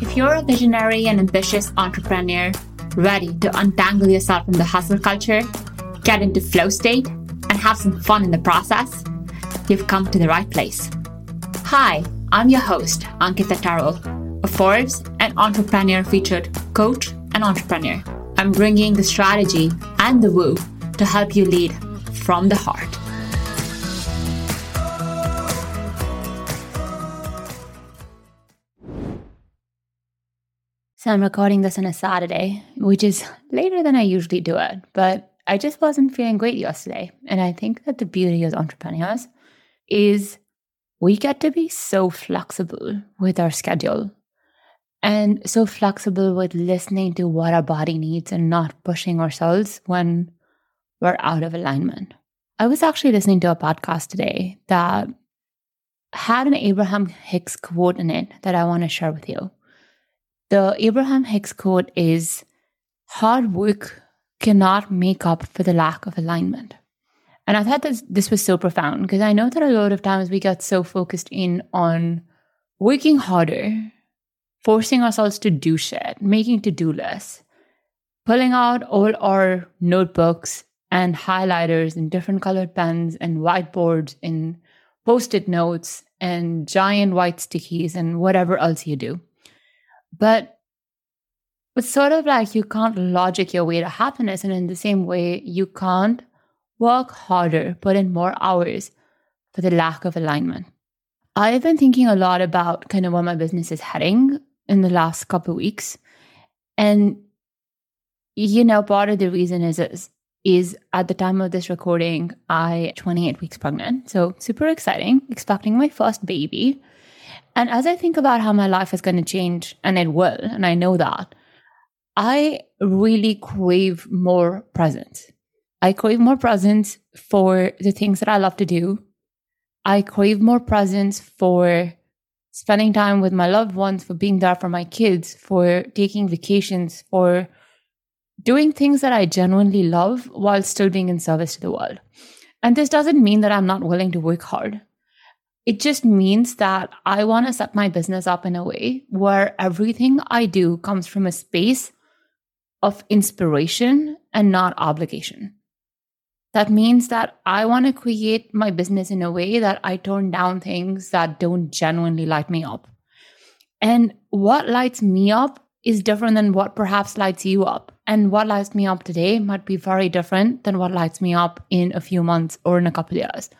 If you're a visionary and ambitious entrepreneur ready to untangle yourself from the hustle culture, get into flow state, and have some fun in the process, you've come to the right place. Hi, I'm your host, Ankita Terrell, a Forbes and entrepreneur featured coach and entrepreneur. I'm bringing the strategy and the woo to help you lead from the heart. So I'm recording this on a Saturday, which is later than I usually do it, but I just wasn't feeling great yesterday. And I think that the beauty as entrepreneurs is we get to be so flexible with our schedule and so flexible with listening to what our body needs and not pushing ourselves when we're out of alignment. I was actually listening to a podcast today that had an Abraham Hicks quote in it that I want to share with you. The Abraham Hicks quote is hard work cannot make up for the lack of alignment. And I thought this, this was so profound because I know that a lot of times we get so focused in on working harder, forcing ourselves to do shit, making to do lists, pulling out all our notebooks and highlighters and different colored pens and whiteboards and post it notes and giant white stickies and whatever else you do. But it's sort of like you can't logic your way to happiness. And in the same way, you can't work harder, put in more hours for the lack of alignment. I've been thinking a lot about kind of where my business is heading in the last couple weeks. And, you know, part of the reason is, is, is at the time of this recording, I 28 weeks pregnant. So super exciting, expecting my first baby. And as I think about how my life is going to change, and it will, and I know that, I really crave more presence. I crave more presence for the things that I love to do. I crave more presence for spending time with my loved ones, for being there for my kids, for taking vacations, for doing things that I genuinely love while still being in service to the world. And this doesn't mean that I'm not willing to work hard. It just means that I want to set my business up in a way where everything I do comes from a space of inspiration and not obligation. That means that I want to create my business in a way that I turn down things that don't genuinely light me up. And what lights me up is different than what perhaps lights you up. And what lights me up today might be very different than what lights me up in a few months or in a couple of years.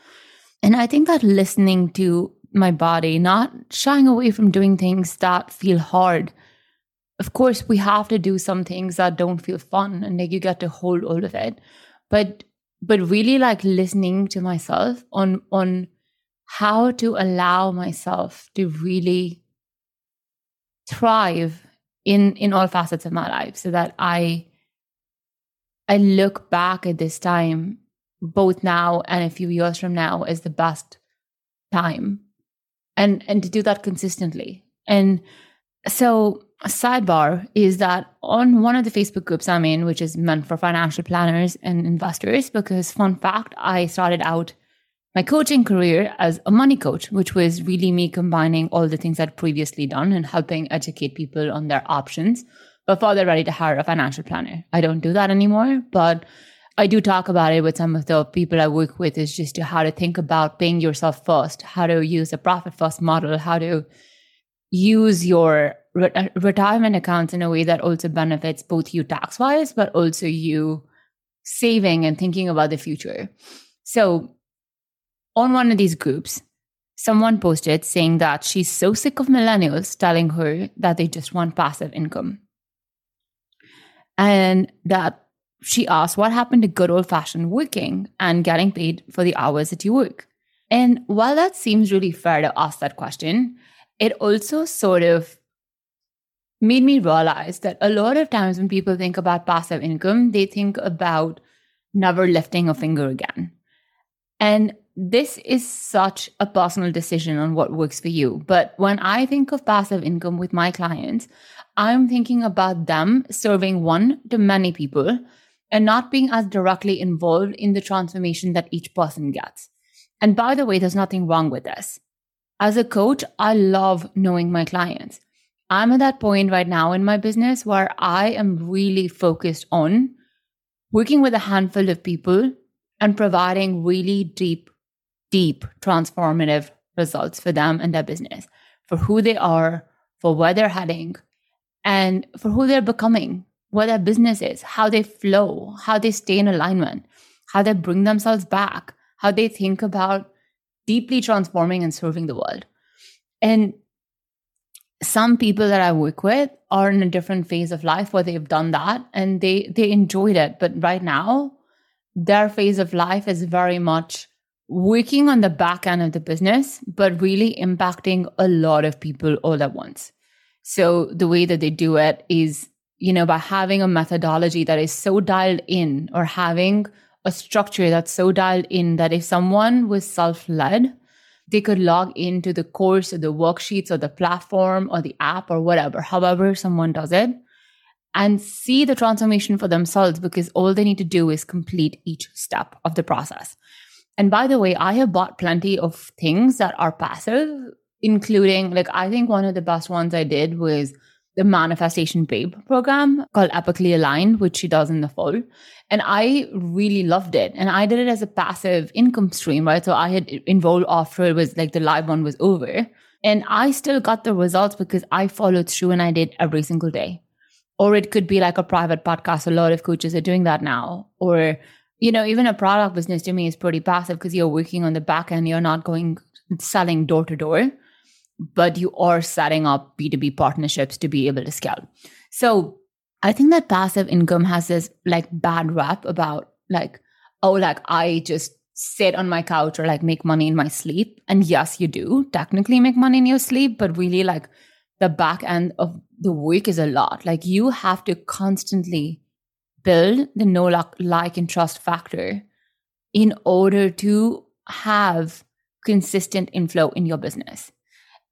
And I think that listening to my body, not shying away from doing things that feel hard. Of course, we have to do some things that don't feel fun and like you get to hold all of it. But but really like listening to myself on on how to allow myself to really thrive in in all facets of my life so that I I look back at this time both now and a few years from now is the best time. And and to do that consistently. And so a sidebar is that on one of the facebook groups i'm in which is meant for financial planners and investors because fun fact i started out my coaching career as a money coach which was really me combining all the things i'd previously done and helping educate people on their options before they're ready to hire a financial planner. I don't do that anymore but I do talk about it with some of the people I work with is just to how to think about paying yourself first, how to use a profit first model, how to use your re- uh, retirement accounts in a way that also benefits both you tax wise, but also you saving and thinking about the future. So, on one of these groups, someone posted saying that she's so sick of millennials telling her that they just want passive income. And that she asked what happened to good old fashioned working and getting paid for the hours that you work. And while that seems really fair to ask that question, it also sort of made me realize that a lot of times when people think about passive income, they think about never lifting a finger again. And this is such a personal decision on what works for you. But when I think of passive income with my clients, I'm thinking about them serving one to many people and not being as directly involved in the transformation that each person gets. And by the way, there's nothing wrong with this. As a coach, I love knowing my clients. I'm at that point right now in my business where I am really focused on working with a handful of people and providing really deep, deep transformative results for them and their business, for who they are, for where they're heading, and for who they're becoming, what their business is, how they flow, how they stay in alignment, how they bring themselves back, how they think about deeply transforming and serving the world. And some people that I work with are in a different phase of life where they've done that and they they enjoyed it. But right now, their phase of life is very much working on the back end of the business, but really impacting a lot of people all at once. So the way that they do it is, you know, by having a methodology that is so dialed in or having a structure that's so dialed in that if someone was self-led, they could log into the course or the worksheets or the platform or the app or whatever, however someone does it, and see the transformation for themselves because all they need to do is complete each step of the process. And by the way, I have bought plenty of things that are passive, including like I think one of the best ones I did was the Manifestation Babe program called Epically Aligned, which she does in the fall. And I really loved it. And I did it as a passive income stream, right? So I had involved after it was like the live one was over. And I still got the results because I followed through and I did every single day. Or it could be like a private podcast. A lot of coaches are doing that now. Or, you know, even a product business to me is pretty passive because you're working on the back end. You're not going selling door to door but you are setting up B2B partnerships to be able to scale. So I think that passive income has this like bad rap about like, oh, like I just sit on my couch or like make money in my sleep. And yes, you do technically make money in your sleep, but really like the back end of the week is a lot. Like you have to constantly build the no like, like and trust factor in order to have consistent inflow in your business.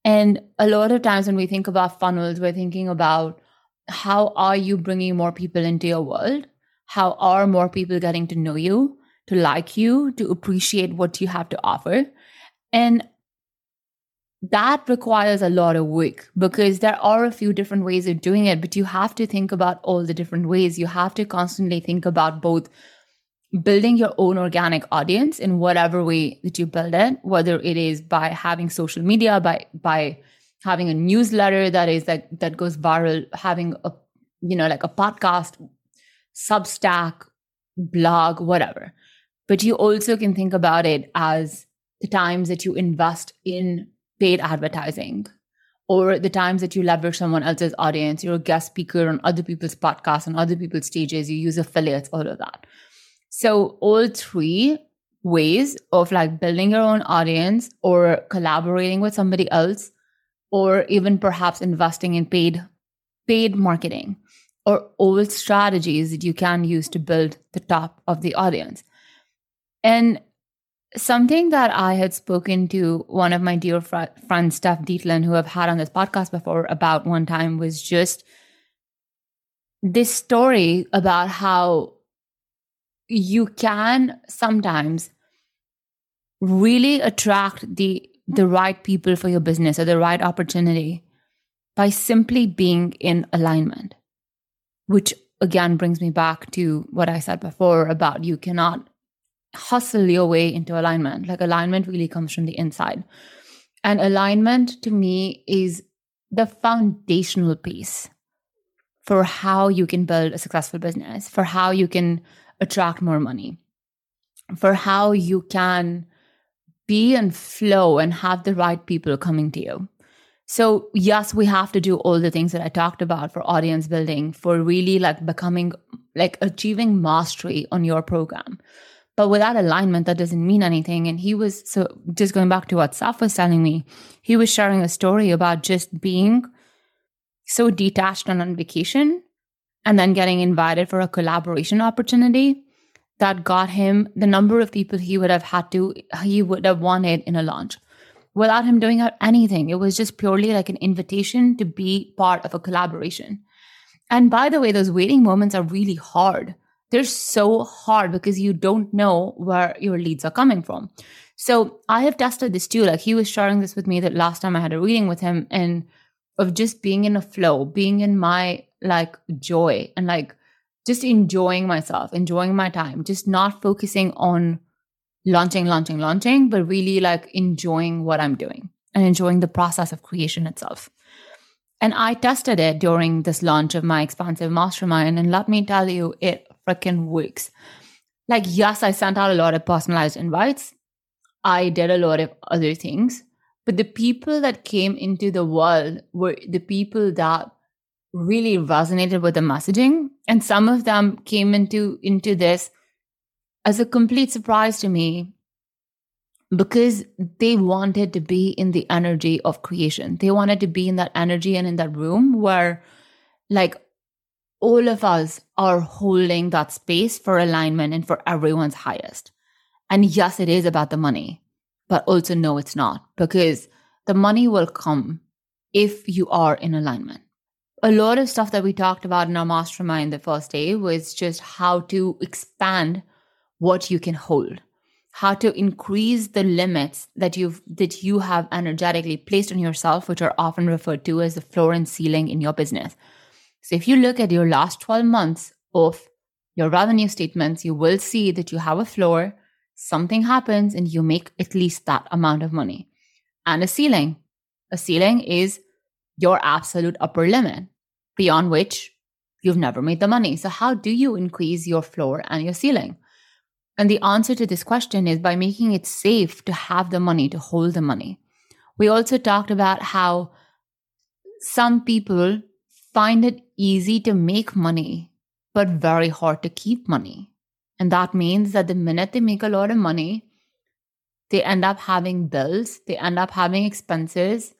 And a lot of times when we think about funnels, we're thinking about how are you bringing more people into your world? How are more people getting to know you, to like you, to appreciate what you have to offer? And that requires a lot of work because there are a few different ways of doing it, but you have to think about all the different ways. You have to constantly think about both building your own organic audience in whatever way that you build it whether it is by having social media by by having a newsletter that is like that goes viral having a you know like a podcast substack blog whatever. But you also can think about it as the times that you invest in paid advertising or the times that you leverage someone else's audience you're a guest speaker on other people's podcasts on other people's stages you use affiliates all of that so, all three ways of like building your own audience or collaborating with somebody else or even perhaps investing in paid paid marketing or all strategies that you can use to build the top of the audience. And something that I had spoken to one of my dear fr- friends, Steph Dietland, who I've had on this podcast before about one time was just this story about how you can sometimes really attract the the right people for your business or the right opportunity by simply being in alignment which again brings me back to what i said before about you cannot hustle your way into alignment. Like alignment really comes from the inside. And alignment to me is the foundational piece for how you can build a successful business for how you can attract more money, for how you can be and flow and have the right people coming to you. So, yes, we have to do all the things that I talked about for audience building, for really like becoming, like achieving mastery on your program. But without alignment, that doesn't mean anything. And he was, so just going back to what Saf was telling me, he was sharing a story about just being so detached and on vacation and then getting invited for a collaboration opportunity that got him the number of people he would have had to he would have wanted in a launch. Without him doing anything it was just purely like an invitation to be part of a collaboration. And by the way those waiting moments are really hard. They're so hard because you don't know where your leads are coming from. So i have tested this too. Like he was sharing this with me that last time i had a reading with him and of just being in a flow, being in my like joy and like just enjoying myself, enjoying my time, just not focusing on launching, launching, launching, but really like enjoying what I'm doing and enjoying the process of creation itself. And I tested it during this launch of my expansive mastermind. And let me tell you, it freaking works. Like, yes, I sent out a lot of personalized invites. I did a lot of other things. But the people that came into the world were the people that really resonated with the messaging. And some of them came into, into this as a complete surprise to me because they wanted to be in the energy of creation. They wanted to be in that energy and in that room where, like, all of us are holding that space for alignment and for everyone's highest. And yes, it is about the money, but also no, it's not because the money will come if you are in alignment. A lot of stuff that we talked about in our mastermind the first day was just how to expand what you can hold how to increase the limits that you've that you have energetically placed on yourself which are often referred to as the floor and ceiling in your business. So if you look at your last 12 months of your revenue statements you will see that you have a floor something happens and you make at least that amount of money. And a ceiling. A ceiling is your absolute upper limit beyond which you've never made the money so how do you increase your floor and your ceiling and the answer to this question is by making it safe to have the money, to hold the money. We also talked about how some people find it easy to make money, but very hard to keep money. And that means that the minute they make a lot of money, they end up having bills, they end up having expenses.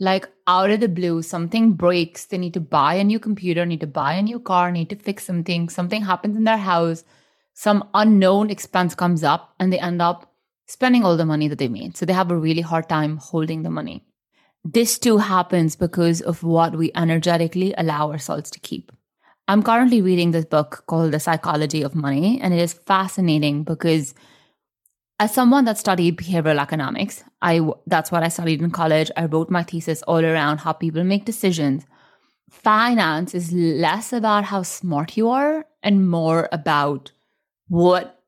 Like out of the blue, something breaks, they need to buy a new computer, need to buy a new car, need to fix something, something happens in their house some unknown expense comes up and they end up spending all the money that they made. So they have a really hard time holding the money. This too happens because of what we energetically allow ourselves to keep. I'm currently reading this book called The Psychology of Money, and it is fascinating because as someone that studied behavioral economics, I that's what I studied in college. I wrote my thesis all around how people make decisions. Finance is less about how smart you are and more about what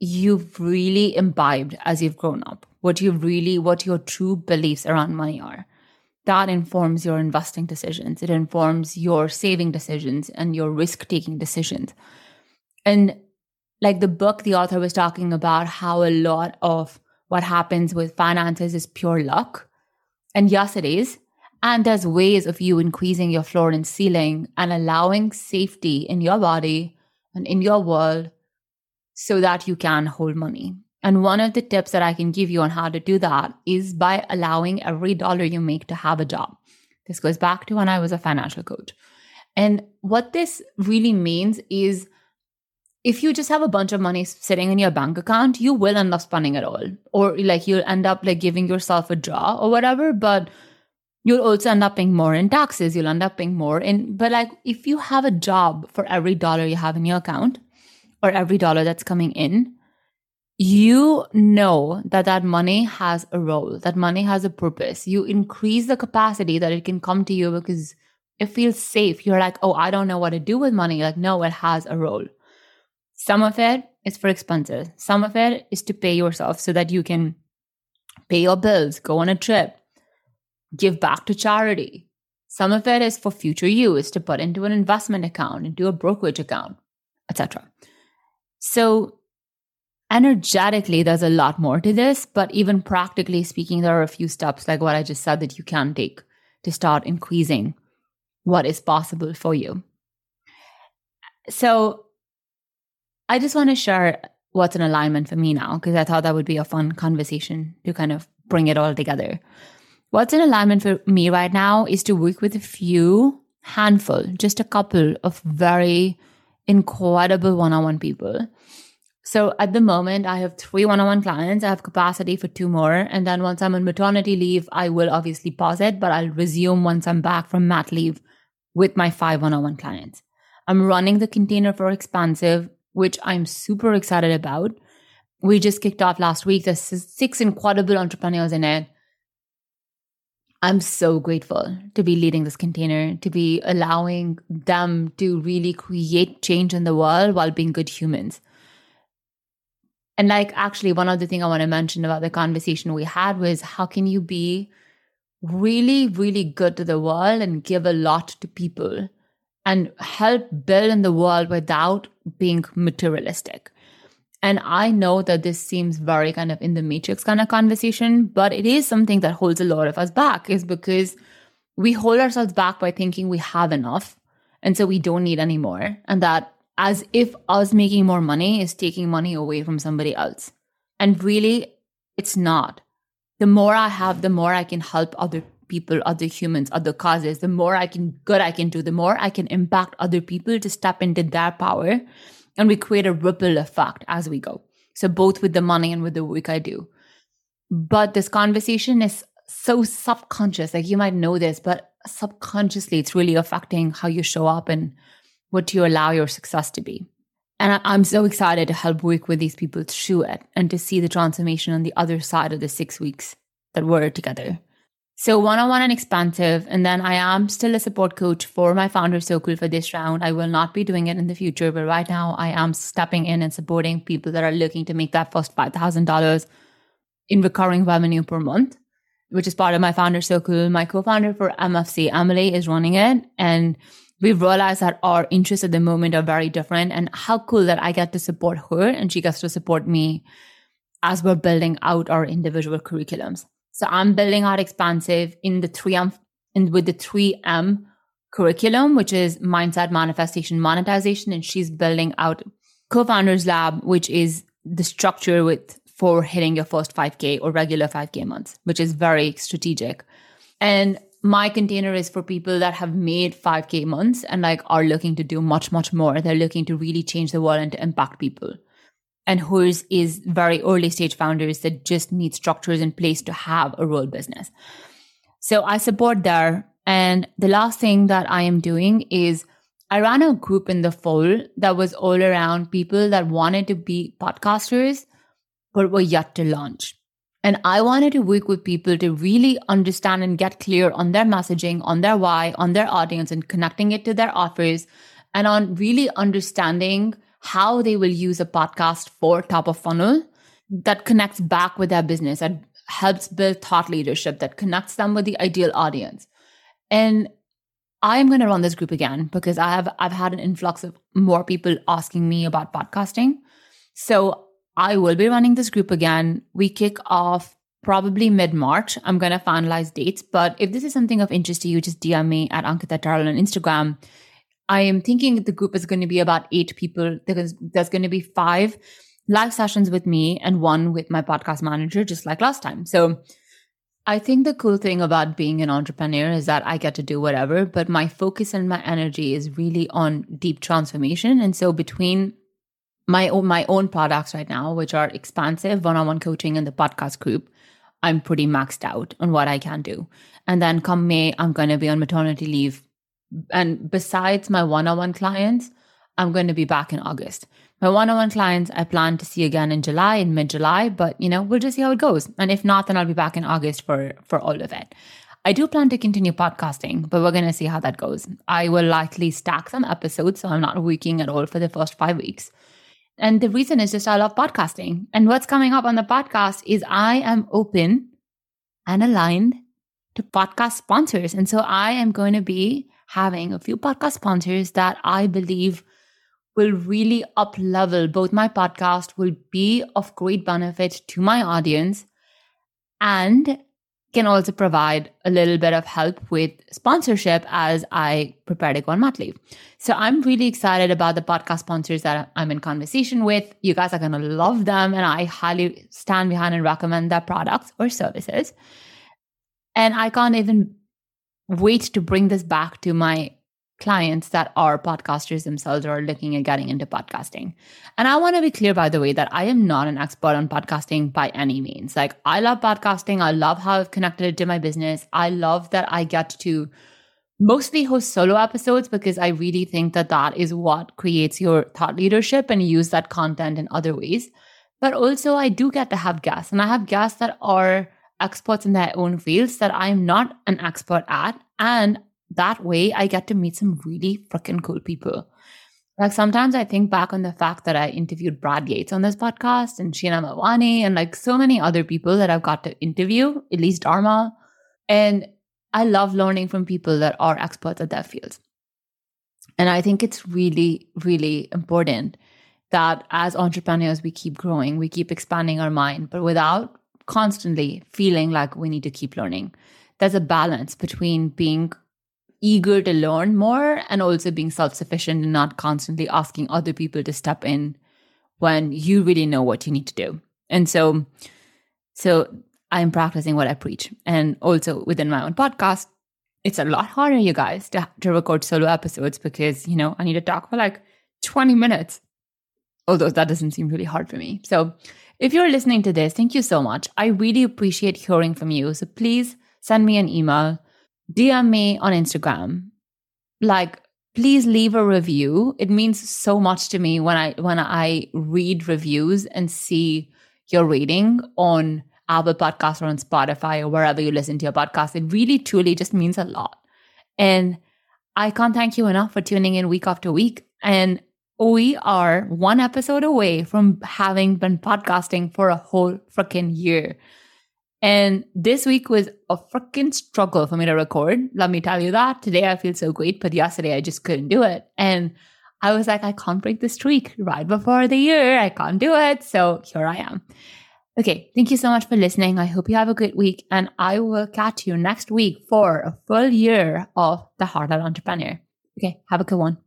you've really imbibed as you've grown up, what you really, what your true beliefs around money are. That informs your investing decisions. It informs your saving decisions and your risk taking decisions. And like the book, the author was talking about how a lot of what happens with finances is pure luck. And yes, it is. And there's ways of you increasing your floor and ceiling and allowing safety in your body and in your world so that you can hold money. And one of the tips that I can give you on how to do that is by allowing every dollar you make to have a job. This goes back to when I was a financial coach. And what this really means is if you just have a bunch of money sitting in your bank account, you will end up spending it all. Or like you'll end up like giving yourself a draw or whatever, but you'll also end up paying more in taxes. You'll end up paying more in, but like if you have a job for every dollar you have in your account, or every dollar that's coming in, you know that that money has a role, that money has a purpose. You increase the capacity that it can come to you because it feels safe. You're like, oh, I don't know what to do with money. Like, no, it has a role. Some of it is for expenses, some of it is to pay yourself so that you can pay your bills, go on a trip, give back to charity. Some of it is for future use to put into an investment account, into a brokerage account, etc. So, energetically, there's a lot more to this, but even practically speaking, there are a few steps, like what I just said, that you can take to start increasing what is possible for you. So, I just want to share what's in alignment for me now, because I thought that would be a fun conversation to kind of bring it all together. What's in alignment for me right now is to work with a few handful, just a couple of very incredible one on one people. So at the moment, I have three one on one clients. I have capacity for two more. And then once I'm on maternity leave, I will obviously pause it, but I'll resume once I'm back from mat leave with my five one on one clients. I'm running the container for Expansive, which I'm super excited about. We just kicked off last week. There's six incredible entrepreneurs in it. I'm so grateful to be leading this container, to be allowing them to really create change in the world while being good humans. And like actually one other thing I want to mention about the conversation we had was how can you be really, really good to the world and give a lot to people and help build in the world without being materialistic. And I know that this seems very kind of in the matrix kind of conversation, but it is something that holds a lot of us back, is because we hold ourselves back by thinking we have enough. And so we don't need any more. And that as if us making more money is taking money away from somebody else. And really, it's not. The more I have, the more I can help other people, other humans, other causes, the more I can good I can do, the more I can impact other people to step into their power. And we create a ripple effect as we go. So both with the money and with the work I do. But this conversation is so subconscious. Like you might know this, but subconsciously it's really affecting how you show up and what you allow your success to be. And I'm so excited to help work with these people through it and to see the transformation on the other side of the six weeks that we're together. So one on one and expansive. And then I am still a support coach for my founder circle for this round. I will not be doing it in the future, but right now I am stepping in and supporting people that are looking to make that first $5,000 in recurring revenue per month, which is part of my founder circle. My co-founder for MFC, Emily, is running it. And we've realized that our interests at the moment are very different and how cool that I get to support her and she gets to support me as we're building out our individual curriculums. So I'm building out expansive in the 3M and with the 3M curriculum, which is mindset, manifestation, monetization. And she's building out co-founders lab, which is the structure with for hitting your first 5K or regular 5K months, which is very strategic. And my container is for people that have made 5K months and like are looking to do much, much more. They're looking to really change the world and to impact people and hers is very early stage founders that just need structures in place to have a real business. So I support there. And the last thing that I am doing is I ran a group in the fall that was all around people that wanted to be podcasters, but were yet to launch. And I wanted to work with people to really understand and get clear on their messaging, on their why, on their audience, and connecting it to their offers, and on really understanding how they will use a podcast for top of funnel that connects back with their business, that helps build thought leadership, that connects them with the ideal audience. And I am going to run this group again because I have I've had an influx of more people asking me about podcasting. So I will be running this group again. We kick off probably mid March. I'm going to finalize dates. But if this is something of interest to you, just DM me at Ankita Terrell on Instagram I am thinking the group is going to be about eight people. There's, there's going to be five live sessions with me and one with my podcast manager, just like last time. So I think the cool thing about being an entrepreneur is that I get to do whatever, but my focus and my energy is really on deep transformation. And so between my own, my own products right now, which are expansive one-on-one coaching and the podcast group, I'm pretty maxed out on what I can do. And then come May, I'm going to be on maternity leave and besides my one-on-one clients, I'm going to be back in August. My one-on-one clients, I plan to see again in July, in mid-July, but you know, we'll just see how it goes. And if not, then I'll be back in August for for all of it. I do plan to continue podcasting, but we're going to see how that goes. I will likely stack some episodes, so I'm not working at all for the first five weeks. And the reason is just I love podcasting. And what's coming up on the podcast is I am open and aligned to podcast sponsors. And so I am going to be having a few podcast sponsors that I believe will really up level both my podcast will be of great benefit to my audience and can also provide a little bit of help with sponsorship as I prepare to go on mat leave. So I'm really excited about the podcast sponsors that I'm in conversation with. You guys are going to love them and I highly stand behind and recommend their products or services. And I can't even wait to bring this back to my clients that are podcasters themselves or are looking at getting into podcasting. And I want to be clear, by the way, that I am not an expert on podcasting by any means. Like, I love podcasting. I love how I've connected it to my business. I love that I get to mostly host solo episodes because I really think that that is what creates your thought leadership and use that content in other ways. But also, I do get to have guests, and I have guests that are experts in their own fields that I'm not an expert at. And that way I get to meet some really freaking cool people. Like sometimes I think back on the fact that I interviewed Brad Yates on this podcast and Sheena Mawani and like so many other people that I've got to interview, Elise Darma. And I love learning from people that are experts at their fields. And I think it's really, really important that as entrepreneurs, we keep growing, we keep expanding our mind, but without constantly feeling like we need to keep learning. There's a balance between being eager to learn more and also being self sufficient and not constantly asking other people to step in when you really know what you need to do. And so, so I'm practicing what I preach. And also within my own podcast, it's a lot harder, you guys, to, to record solo episodes because, you know, I need to talk for like 20 minutes. Although that doesn't seem really hard for me. So if you're listening to this, thank you so much. I really appreciate hearing from you. So please send me an email DM me on Instagram. Like, please leave a review. It means so much to me when I when I read reviews and see your rating on Apple Podcasts or on Spotify or wherever you listen to your podcast. It really truly just means a lot. And I can't thank you enough for tuning in week after week. And we are one episode away from having been podcasting for a whole freaking year. And this week was a freaking struggle for me to record. Let me tell you that. Today I feel so great, but yesterday I just couldn't do it. And I was like, I can't break the streak right before the year. I can't do it. So here I am. Okay. Thank you so much for listening. I hope you have a great week and I will catch you next week for a full year of the Heartless Entrepreneur. Okay. Have a good one.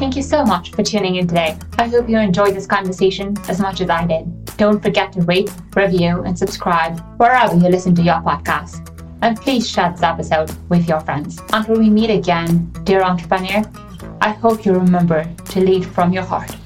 Thank you so much for tuning in today. I hope you enjoyed this conversation as much as I did. Don't forget to rate, review, and subscribe wherever you listen to your podcast. And please share this episode with your friends. Until we meet again, dear entrepreneur, I hope you remember to lead from your heart.